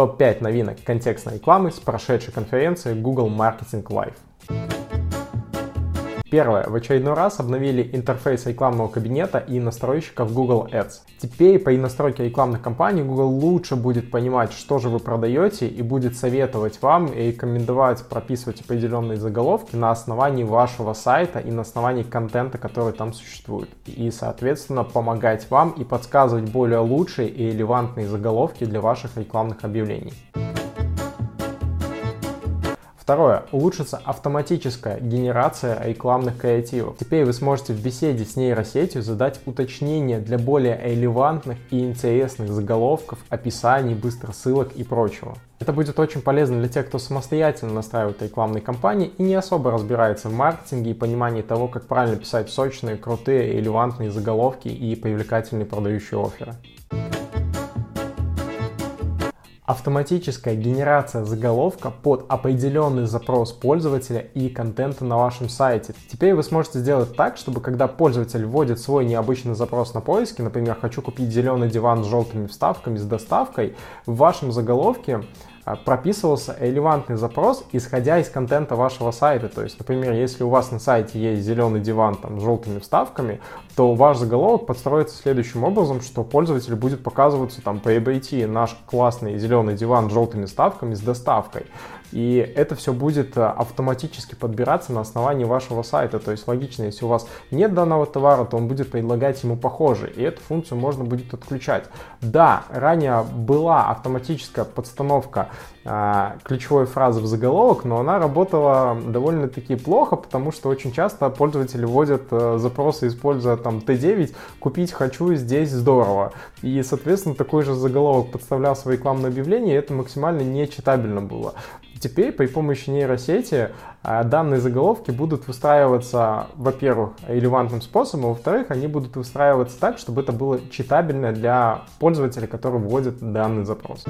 топ-5 новинок контекстной рекламы с прошедшей конференции Google Marketing Live. Первое. В очередной раз обновили интерфейс рекламного кабинета и настройщиков Google Ads. Теперь при настройке рекламных кампаний Google лучше будет понимать, что же вы продаете и будет советовать вам и рекомендовать прописывать определенные заголовки на основании вашего сайта и на основании контента, который там существует. И, соответственно, помогать вам и подсказывать более лучшие и релевантные заголовки для ваших рекламных объявлений. Второе. Улучшится автоматическая генерация рекламных креативов. Теперь вы сможете в беседе с нейросетью задать уточнения для более релевантных и интересных заголовков, описаний, быстро ссылок и прочего. Это будет очень полезно для тех, кто самостоятельно настраивает рекламные кампании и не особо разбирается в маркетинге и понимании того, как правильно писать сочные, крутые, релевантные заголовки и привлекательные продающие оферы. Автоматическая генерация заголовка под определенный запрос пользователя и контента на вашем сайте. Теперь вы сможете сделать так, чтобы когда пользователь вводит свой необычный запрос на поиске, например, хочу купить зеленый диван с желтыми вставками с доставкой, в вашем заголовке прописывался релевантный запрос, исходя из контента вашего сайта. То есть, например, если у вас на сайте есть зеленый диван там, с желтыми вставками, то ваш заголовок подстроится следующим образом, что пользователю будет показываться там приобрети наш классный зеленый диван с желтыми вставками с доставкой. И это все будет э, автоматически подбираться на основании вашего сайта. То есть логично, если у вас нет данного товара, то он будет предлагать ему похожий. И эту функцию можно будет отключать. Да, ранее была автоматическая подстановка а, ключевой фразы в заголовок, но она работала довольно-таки плохо, потому что очень часто пользователи вводят а, запросы, используя там T9 «Купить хочу, здесь здорово». И, соответственно, такой же заголовок подставлял свои рекламные объявления, и это максимально нечитабельно было. Теперь при помощи нейросети а, данные заголовки будут выстраиваться, во-первых, релевантным способом, а во-вторых, они будут выстраиваться так, чтобы это было читабельно для пользователя, который вводит данный запрос.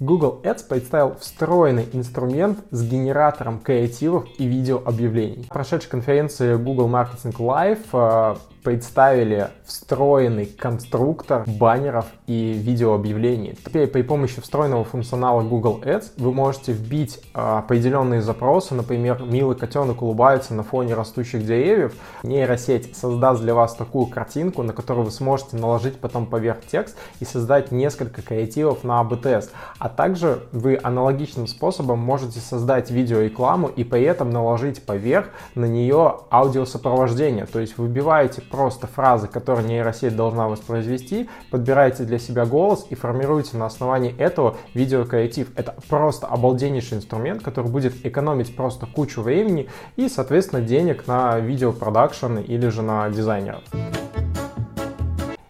Google Ads представил встроенный инструмент с генератором креативов и видеообъявлений. На прошедшей конференции Google Marketing Live а, представили встроенный конструктор баннеров и видеообъявлений. Теперь при помощи встроенного функционала Google Ads вы можете вбить а, определенные запросы, например, милый котенок улыбается на фоне растущих деревьев. Нейросеть создаст для вас такую картинку, на которую вы сможете наложить потом поверх текст и создать несколько креативов на АБ-тест. А также вы аналогичным способом можете создать видеорекламу и при этом наложить поверх на нее аудиосопровождение. То есть выбиваете просто фразы, которые нейросеть должна воспроизвести, подбираете для себя голос и формируете на основании этого видеокреатив. Это просто обалденнейший инструмент, который будет экономить просто кучу времени и, соответственно, денег на видеопродакшн или же на дизайнеров.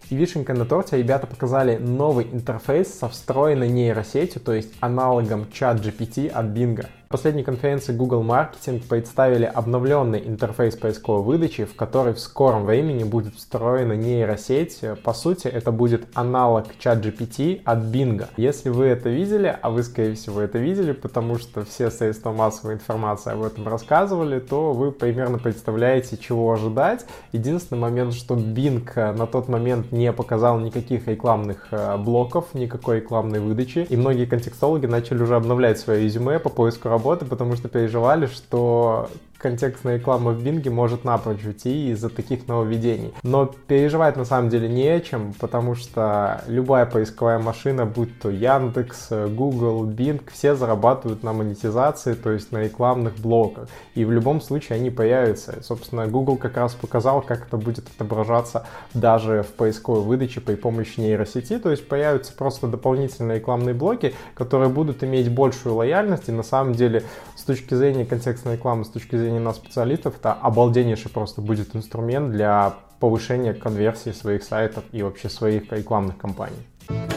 И вишенка на торте ребята показали новый интерфейс со встроенной нейросетью, то есть аналогом чат GPT от Bing последней конференции Google Marketing представили обновленный интерфейс поисковой выдачи, в который в скором времени будет встроена нейросеть. По сути, это будет аналог ChatGPT от Bing. Если вы это видели, а вы, скорее всего, это видели, потому что все средства массовой информации об этом рассказывали, то вы примерно представляете, чего ожидать. Единственный момент, что Bing на тот момент не показал никаких рекламных э, блоков, никакой рекламной выдачи, и многие контекстологи начали уже обновлять свое резюме по поиску работы работы, потому что переживали, что контекстная реклама в Бинге может напрочь уйти из-за таких нововведений. Но переживать на самом деле не о чем, потому что любая поисковая машина, будь то Яндекс, Google, Bing, все зарабатывают на монетизации, то есть на рекламных блоках. И в любом случае они появятся. собственно, Google как раз показал, как это будет отображаться даже в поисковой выдаче при помощи нейросети. То есть появятся просто дополнительные рекламные блоки, которые будут иметь большую лояльность. И на самом деле с точки зрения контекстной рекламы, с точки зрения на специалистов, это обалденнейший просто будет инструмент для повышения конверсии своих сайтов и вообще своих рекламных кампаний.